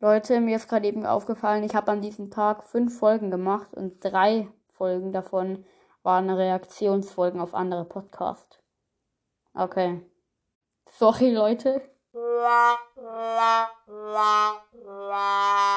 Leute, mir ist gerade eben aufgefallen, ich habe an diesem Tag fünf Folgen gemacht und drei Folgen davon waren Reaktionsfolgen auf andere Podcasts. Okay. Sorry, Leute.